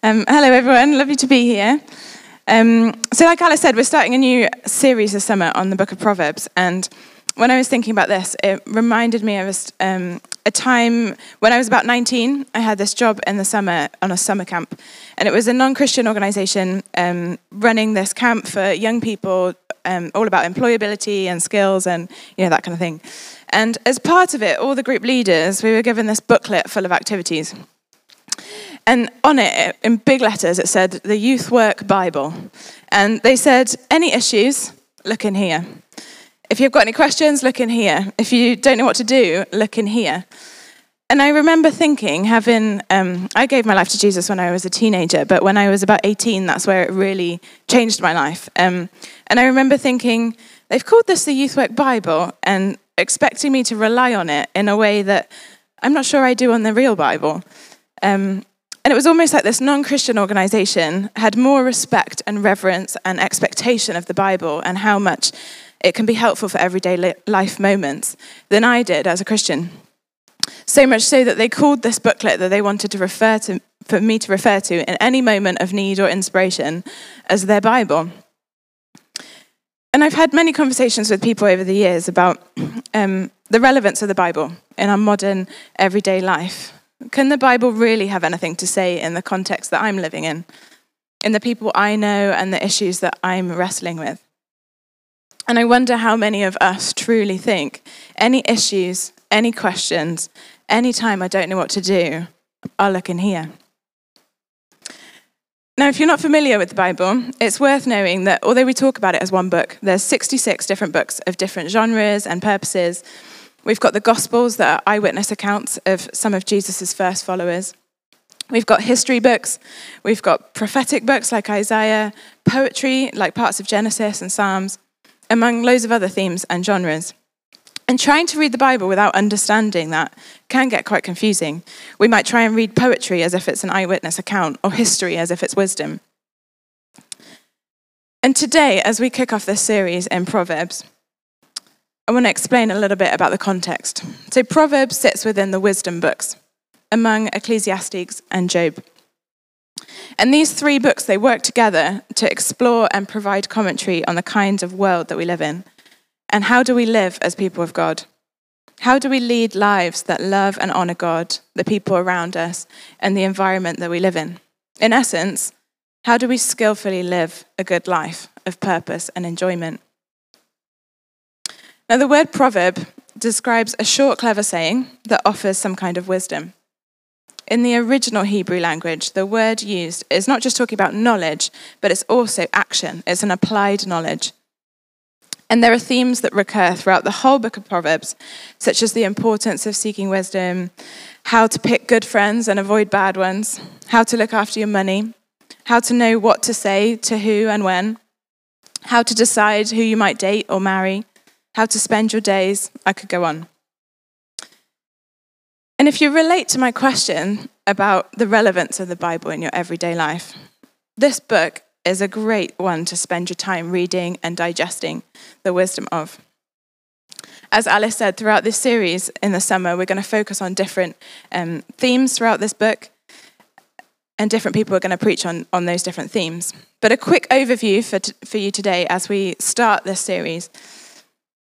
Um, hello, everyone. Lovely to be here. Um, so, like Alice said, we're starting a new series this summer on the book of Proverbs. And when I was thinking about this, it reminded me of a, um, a time when I was about 19. I had this job in the summer on a summer camp. And it was a non Christian organization um, running this camp for young people, um, all about employability and skills and you know, that kind of thing. And as part of it, all the group leaders, we were given this booklet full of activities. And on it, in big letters, it said the Youth Work Bible. And they said, any issues, look in here. If you've got any questions, look in here. If you don't know what to do, look in here. And I remember thinking, having, um, I gave my life to Jesus when I was a teenager, but when I was about 18, that's where it really changed my life. Um, and I remember thinking, they've called this the Youth Work Bible and expecting me to rely on it in a way that I'm not sure I do on the real Bible. Um, and it was almost like this non Christian organization had more respect and reverence and expectation of the Bible and how much it can be helpful for everyday life moments than I did as a Christian. So much so that they called this booklet that they wanted to refer to, for me to refer to in any moment of need or inspiration as their Bible. And I've had many conversations with people over the years about um, the relevance of the Bible in our modern everyday life. Can the Bible really have anything to say in the context that I'm living in, in the people I know and the issues that I'm wrestling with? And I wonder how many of us truly think any issues, any questions, any time I don't know what to do, I'll look in here. Now, if you're not familiar with the Bible, it's worth knowing that although we talk about it as one book, there's 66 different books of different genres and purposes We've got the Gospels that are eyewitness accounts of some of Jesus' first followers. We've got history books, we've got prophetic books like Isaiah, poetry like parts of Genesis and Psalms, among loads of other themes and genres. And trying to read the Bible without understanding that can get quite confusing. We might try and read poetry as if it's an eyewitness account, or history as if it's wisdom. And today, as we kick off this series in Proverbs, I want to explain a little bit about the context. So, Proverbs sits within the wisdom books, among Ecclesiastes and Job. And these three books, they work together to explore and provide commentary on the kinds of world that we live in. And how do we live as people of God? How do we lead lives that love and honor God, the people around us, and the environment that we live in? In essence, how do we skillfully live a good life of purpose and enjoyment? Now, the word proverb describes a short, clever saying that offers some kind of wisdom. In the original Hebrew language, the word used is not just talking about knowledge, but it's also action. It's an applied knowledge. And there are themes that recur throughout the whole book of Proverbs, such as the importance of seeking wisdom, how to pick good friends and avoid bad ones, how to look after your money, how to know what to say to who and when, how to decide who you might date or marry, how to spend your days. I could go on. And if you relate to my question about the relevance of the Bible in your everyday life, this book is a great one to spend your time reading and digesting the wisdom of. As Alice said, throughout this series in the summer, we're going to focus on different um, themes throughout this book, and different people are going to preach on, on those different themes. But a quick overview for, t- for you today as we start this series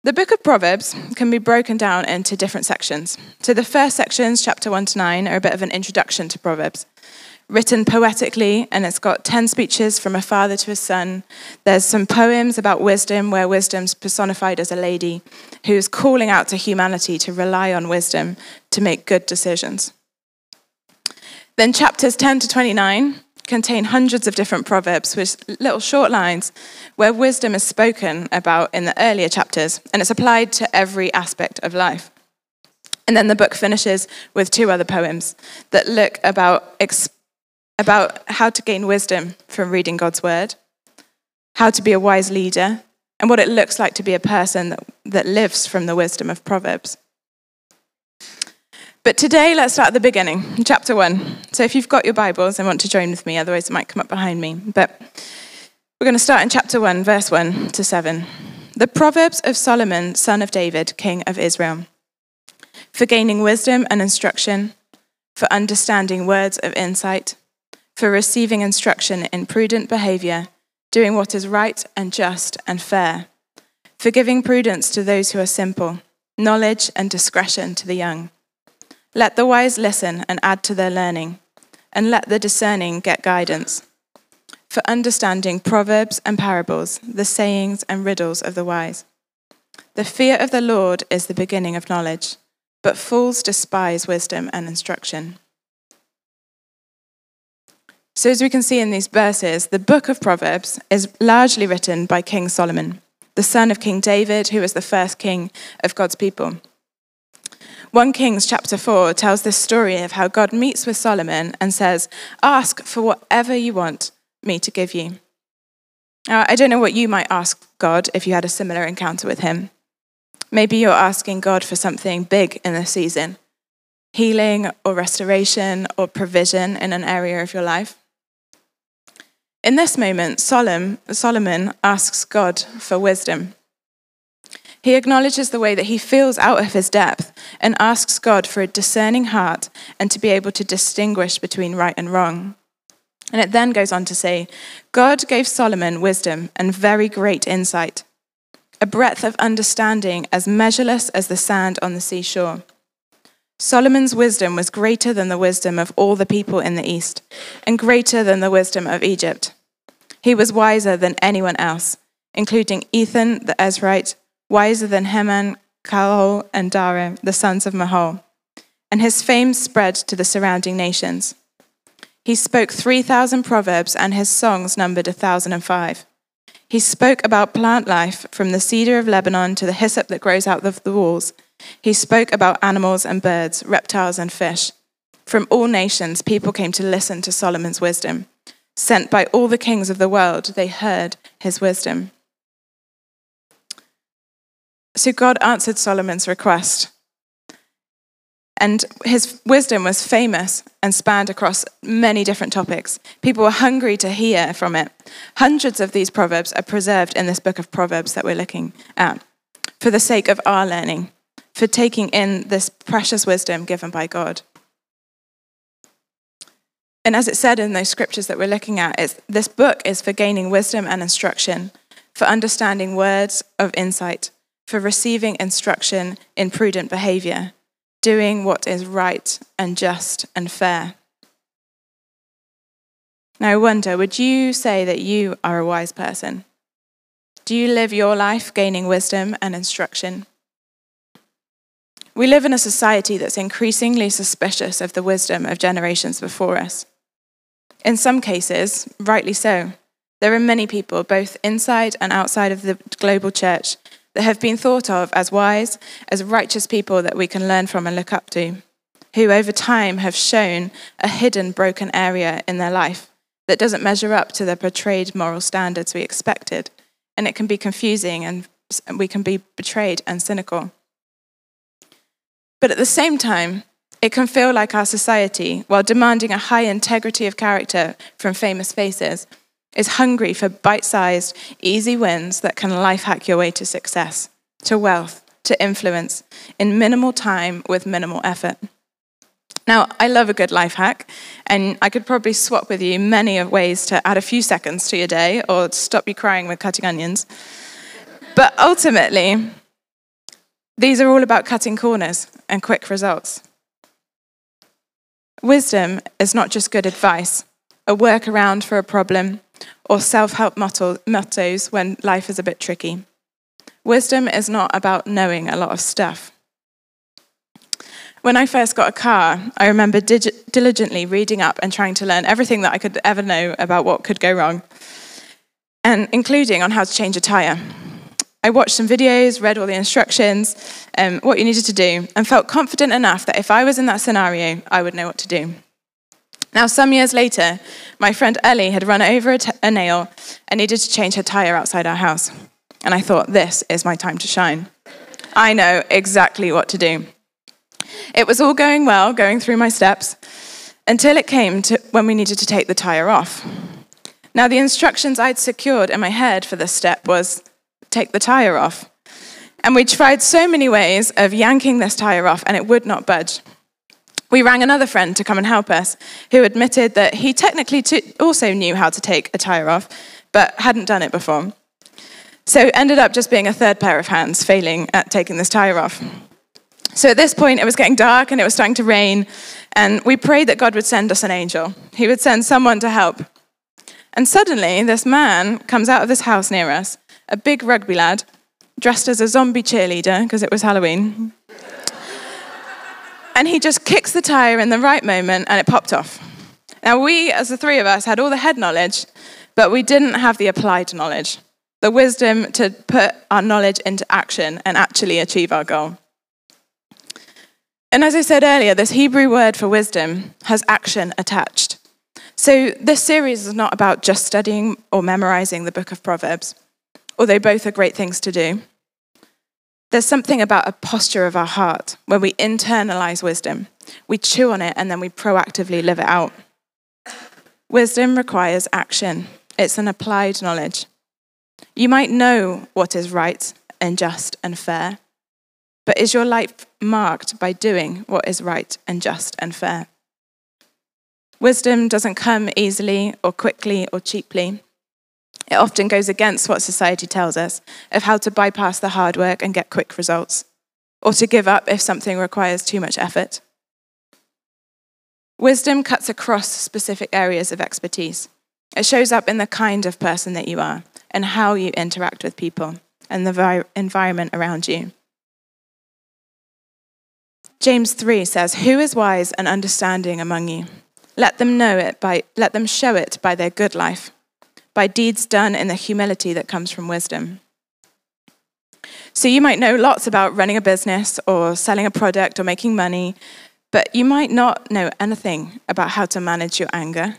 the book of Proverbs can be broken down into different sections. So the first sections, chapter 1 to 9, are a bit of an introduction to Proverbs. Written poetically, and it's got 10 speeches from a father to a son. There's some poems about wisdom, where wisdom's personified as a lady who's calling out to humanity to rely on wisdom to make good decisions. Then chapters 10 to 29 contain hundreds of different proverbs with little short lines where wisdom is spoken about in the earlier chapters, and it's applied to every aspect of life. And then the book finishes with two other poems that look about, about how to gain wisdom from reading God's word, how to be a wise leader, and what it looks like to be a person that, that lives from the wisdom of Proverbs. But today, let's start at the beginning, chapter one. So if you've got your Bibles and want to join with me, otherwise it might come up behind me. But we're going to start in chapter one, verse one to seven. The Proverbs of Solomon, son of David, king of Israel, for gaining wisdom and instruction, for understanding words of insight, for receiving instruction in prudent behavior, doing what is right and just and fair, for giving prudence to those who are simple, knowledge and discretion to the young. Let the wise listen and add to their learning, and let the discerning get guidance. For understanding proverbs and parables, the sayings and riddles of the wise. The fear of the Lord is the beginning of knowledge, but fools despise wisdom and instruction. So, as we can see in these verses, the book of Proverbs is largely written by King Solomon, the son of King David, who was the first king of God's people. 1 Kings chapter 4 tells this story of how God meets with Solomon and says, Ask for whatever you want me to give you. Now, I don't know what you might ask God if you had a similar encounter with him. Maybe you're asking God for something big in this season healing or restoration or provision in an area of your life. In this moment, Solomon asks God for wisdom. He acknowledges the way that he feels out of his depth and asks God for a discerning heart and to be able to distinguish between right and wrong. And it then goes on to say God gave Solomon wisdom and very great insight a breadth of understanding as measureless as the sand on the seashore. Solomon's wisdom was greater than the wisdom of all the people in the East, and greater than the wisdom of Egypt. He was wiser than anyone else, including Ethan the Ezrahite, wiser than Heman, Calcol, and Darda, the sons of Mahol. And his fame spread to the surrounding nations. He spoke 3,000 proverbs, and his songs numbered 1,005. He spoke about plant life from the cedar of Lebanon to the hyssop that grows out of the walls. He spoke about animals and birds, reptiles and fish. From all nations, people came to listen to Solomon's wisdom. Sent by all the kings of the world, they heard his wisdom. So God answered Solomon's request. And his wisdom was famous and spanned across many different topics. People were hungry to hear from it. Hundreds of these proverbs are preserved in this book of Proverbs that we're looking at for the sake of our learning, for taking in this precious wisdom given by God. And as it said in those scriptures that we're looking at, this book is for gaining wisdom and instruction, for understanding words of insight, for receiving instruction in prudent behavior doing what is right and just and fair. Now, I wonder would you say that you are a wise person? Do you live your life gaining wisdom and instruction? We live in a society that's increasingly suspicious of the wisdom of generations before us. In some cases, rightly so. There are many people, both inside and outside of the global church, that have been thought of as wise, as righteous people that we can learn from and look up to, who over time have shown a hidden broken area in their life that doesn't measure up to the portrayed moral standards we expected. And it can be confusing and we can be betrayed and cynical. But at the same time, it can feel like our society, while demanding a high integrity of character from famous faces, is hungry for bite sized, easy wins that can life hack your way to success, to wealth, to influence, in minimal time with minimal effort. Now, I love a good life hack, and I could probably swap with you many of ways to add a few seconds to your day or stop you crying with cutting onions. But ultimately, these are all about cutting corners and quick results. Wisdom is not just good advice, a workaround for a problem, or self help mottos when life is a bit tricky. Wisdom is not about knowing a lot of stuff. When I first got a car, I remember dig- diligently reading up and trying to learn everything that I could ever know about what could go wrong, and including on how to change a tyre. I watched some videos, read all the instructions, um, what you needed to do, and felt confident enough that if I was in that scenario, I would know what to do. Now, some years later, my friend Ellie had run over a, nail and needed to change her tire outside our house. And I thought, this is my time to shine. I know exactly what to do. It was all going well, going through my steps, until it came to when we needed to take the tire off. Now, the instructions I'd secured in my head for this step was take the tire off. And we tried so many ways of yanking this tire off, and it would not budge. We rang another friend to come and help us, who admitted that he technically also knew how to take a tyre off, but hadn't done it before. So ended up just being a third pair of hands, failing at taking this tyre off. So at this point, it was getting dark and it was starting to rain, and we prayed that God would send us an angel. He would send someone to help. And suddenly, this man comes out of this house near us, a big rugby lad, dressed as a zombie cheerleader because it was Halloween. And he just kicks the tire in the right moment and it popped off. Now, we, as the three of us, had all the head knowledge, but we didn't have the applied knowledge, the wisdom to put our knowledge into action and actually achieve our goal. And as I said earlier, this Hebrew word for wisdom has action attached. So this series is not about just studying or memorizing the book of Proverbs, although both are great things to do. There's something about a posture of our heart where we internalize wisdom, we chew on it, and then we proactively live it out. Wisdom requires action, it's an applied knowledge. You might know what is right and just and fair, but is your life marked by doing what is right and just and fair? Wisdom doesn't come easily or quickly or cheaply. It often goes against what society tells us of how to bypass the hard work and get quick results, or to give up if something requires too much effort. Wisdom cuts across specific areas of expertise. It shows up in the kind of person that you are and how you interact with people and the environment around you. James 3 says, Who is wise and understanding among you? Let them know it by let them show it by their good life, by deeds done in the humility that comes from wisdom. So you might know lots about running a business or selling a product or making money, but you might not know anything about how to manage your anger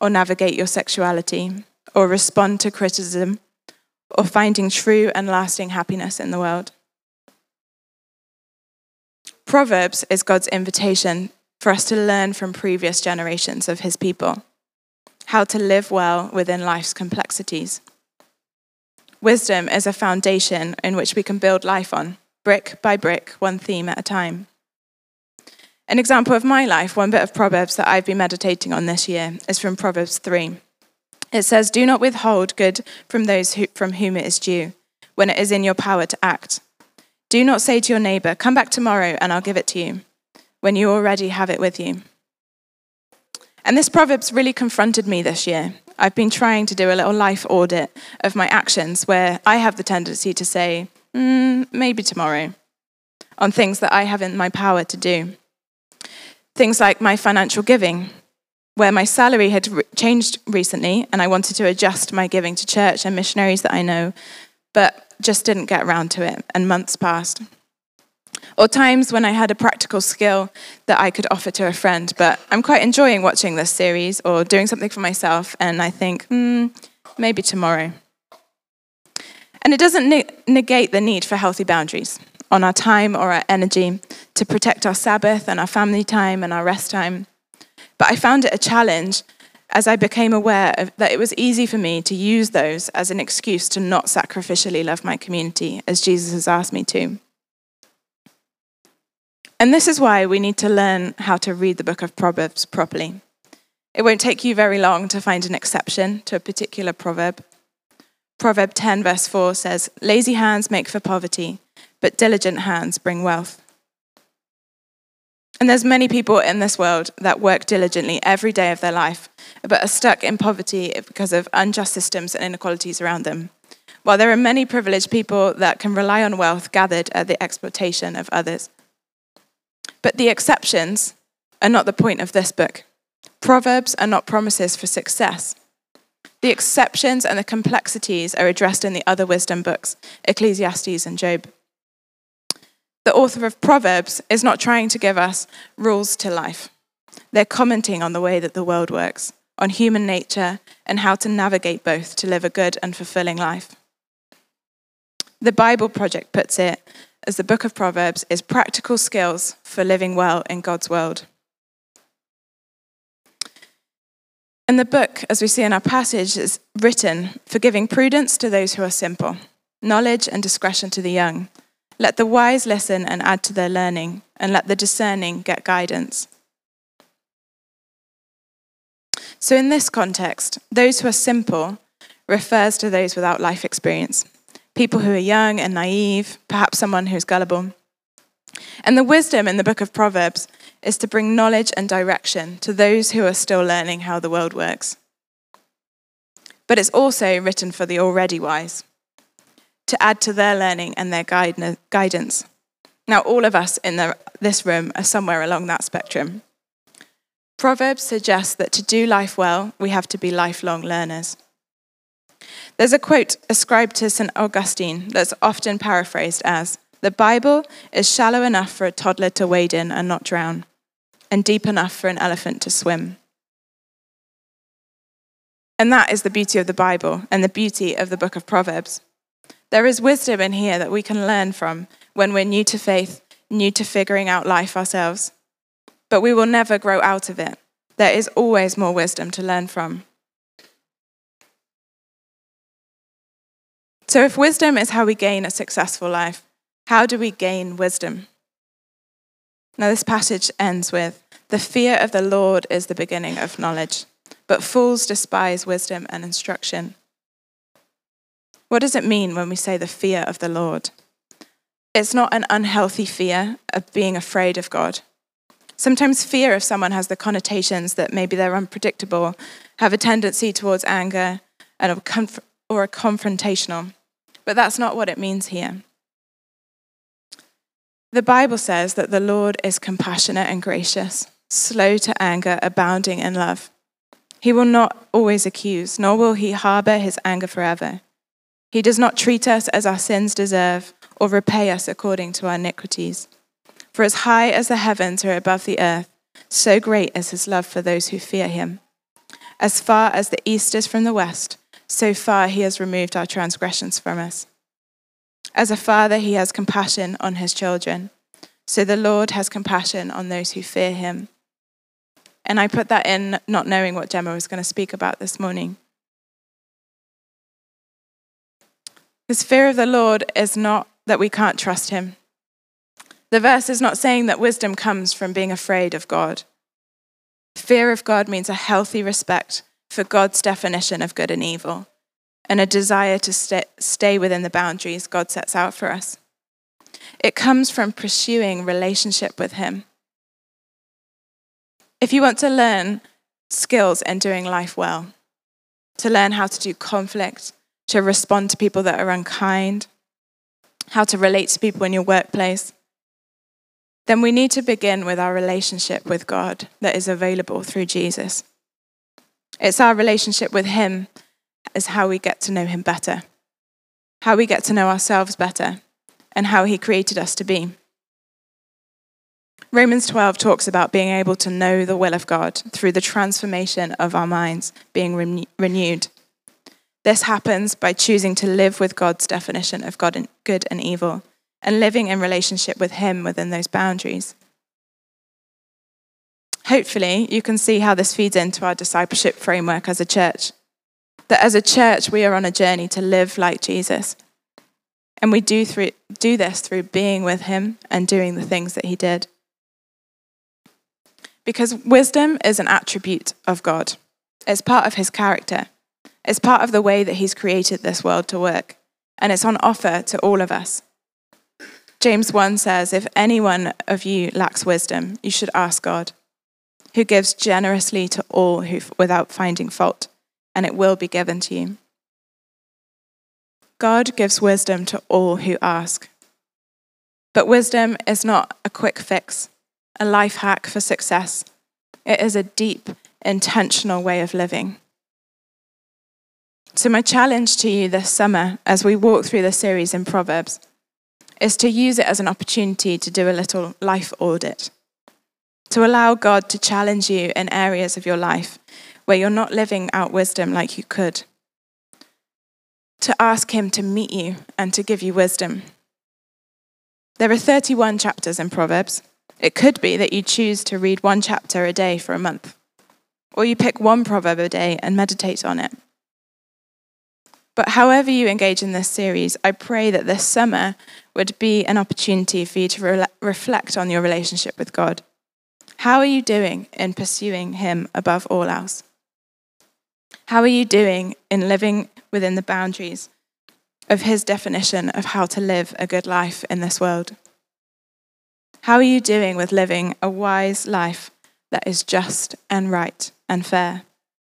or navigate your sexuality or respond to criticism or finding true and lasting happiness in the world. Proverbs is God's invitation for us to learn from previous generations of his people how to live well within life's complexities. Wisdom is a foundation in which we can build life on, brick by brick, one theme at a time. An example of my life, one bit of Proverbs that I've been meditating on this year, is from Proverbs 3. It says, Do not withhold good from those who, from whom it is due, when it is in your power to act. Do not say to your neighbor, Come back tomorrow and I'll give it to you, when you already have it with you. And this Proverbs really confronted me this year. I've been trying to do a little life audit of my actions where I have the tendency to say, mm, maybe tomorrow, on things that I have in my power to do. Things like my financial giving, where my salary had re- changed recently and I wanted to adjust my giving to church and missionaries that I know, but just didn't get around to it, and months passed. Or times when I had a practical skill that I could offer to a friend, but I'm quite enjoying watching this series or doing something for myself, and I think, hmm, maybe tomorrow. And it doesn't ne- negate the need for healthy boundaries on our time or our energy to protect our Sabbath and our family time and our rest time. But I found it a challenge as I became aware of, that it was easy for me to use those as an excuse to not sacrificially love my community as Jesus has asked me to. And this is why we need to learn how to read the book of Proverbs properly. It won't take you very long to find an exception to a particular proverb. Proverb 10, verse 4 says, Lazy hands make for poverty, but diligent hands bring wealth. And there's many people in this world that work diligently every day of their life, but are stuck in poverty because of unjust systems and inequalities around them. While there are many privileged people that can rely on wealth gathered at the exploitation of others. But the exceptions are not the point of this book. Proverbs are not promises for success. The exceptions and the complexities are addressed in the other wisdom books, Ecclesiastes and Job. The author of Proverbs is not trying to give us rules to life. They're commenting on the way that the world works, on human nature, and how to navigate both to live a good and fulfilling life. The Bible Project puts it as the book of Proverbs is practical skills for living well in God's world. And the book, as we see in our passage, is written for giving prudence to those who are simple, knowledge and discretion to the young, Let the wise listen and add to their learning, and let the discerning get guidance. So, in this context, those who are simple refers to those without life experience, people who are young and naive, perhaps someone who's gullible. And the wisdom in the book of Proverbs is to bring knowledge and direction to those who are still learning how the world works. But it's also written for the already wise, to add to their learning and their guidance. Now, all of us in the, this room are somewhere along that spectrum. Proverbs suggests that to do life well, we have to be lifelong learners. There's a quote ascribed to St. Augustine that's often paraphrased as The Bible is shallow enough for a toddler to wade in and not drown, and deep enough for an elephant to swim. And that is the beauty of the Bible and the beauty of the book of Proverbs. There is wisdom in here that we can learn from when we're new to faith, new to figuring out life ourselves. But we will never grow out of it. There is always more wisdom to learn from. So, if wisdom is how we gain a successful life, how do we gain wisdom? Now, this passage ends with The fear of the Lord is the beginning of knowledge, but fools despise wisdom and instruction. What does it mean when we say the fear of the Lord? It's not an unhealthy fear of being afraid of God. Sometimes fear of someone has the connotations that maybe they're unpredictable, have a tendency towards anger, and a conf- or a confrontational. But that's not what it means here. The Bible says that the Lord is compassionate and gracious, slow to anger, abounding in love. He will not always accuse, nor will he harbor his anger forever. He does not treat us as our sins deserve or repay us according to our iniquities. For as high as the heavens are above the earth, so great is his love for those who fear him. As far as the east is from the west, so far he has removed our transgressions from us. As a father, he has compassion on his children. So the Lord has compassion on those who fear him. And I put that in not knowing what Gemma was going to speak about this morning. His fear of the Lord is not that we can't trust him. The verse is not saying that wisdom comes from being afraid of God. Fear of God means a healthy respect for God's definition of good and evil and a desire to stay, stay within the boundaries God sets out for us. It comes from pursuing relationship with Him. If you want to learn skills in doing life well, to learn how to do conflict, to respond to people that are unkind, how to relate to people in your workplace, then we need to begin with our relationship with God that is available through Jesus. It's our relationship with Him is how we get to know Him better, how we get to know ourselves better, and how He created us to be. Romans 12 talks about being able to know the will of God through the transformation of our minds being renewed. This happens by choosing to live with God's definition of God and good and evil and living in relationship with Him within those boundaries. Hopefully, you can see how this feeds into our discipleship framework as a church. That as a church, we are on a journey to live like Jesus. And we do, through, do this through being with Him and doing the things that He did. Because wisdom is an attribute of God, it's part of His character, it's part of the way that He's created this world to work, and it's on offer to all of us. James 1 says, If any one of you lacks wisdom, you should ask God, who gives generously to all who, without finding fault, and it will be given to you. God gives wisdom to all who ask. But wisdom is not a quick fix, a life hack for success. It is a deep, intentional way of living. So, my challenge to you this summer as we walk through the series in Proverbs is to use it as an opportunity to do a little life audit, to allow God to challenge you in areas of your life where you're not living out wisdom like you could, to ask Him to meet you and to give you wisdom. There are 31 chapters in Proverbs. It could be that you choose to read one chapter a day for a month, or you pick one proverb a day and meditate on it. But however you engage in this series, I pray that this summer would be an opportunity for you to re- reflect on your relationship with God. How are you doing in pursuing Him above all else? How are you doing in living within the boundaries of His definition of how to live a good life in this world? How are you doing with living a wise life that is just and right and fair?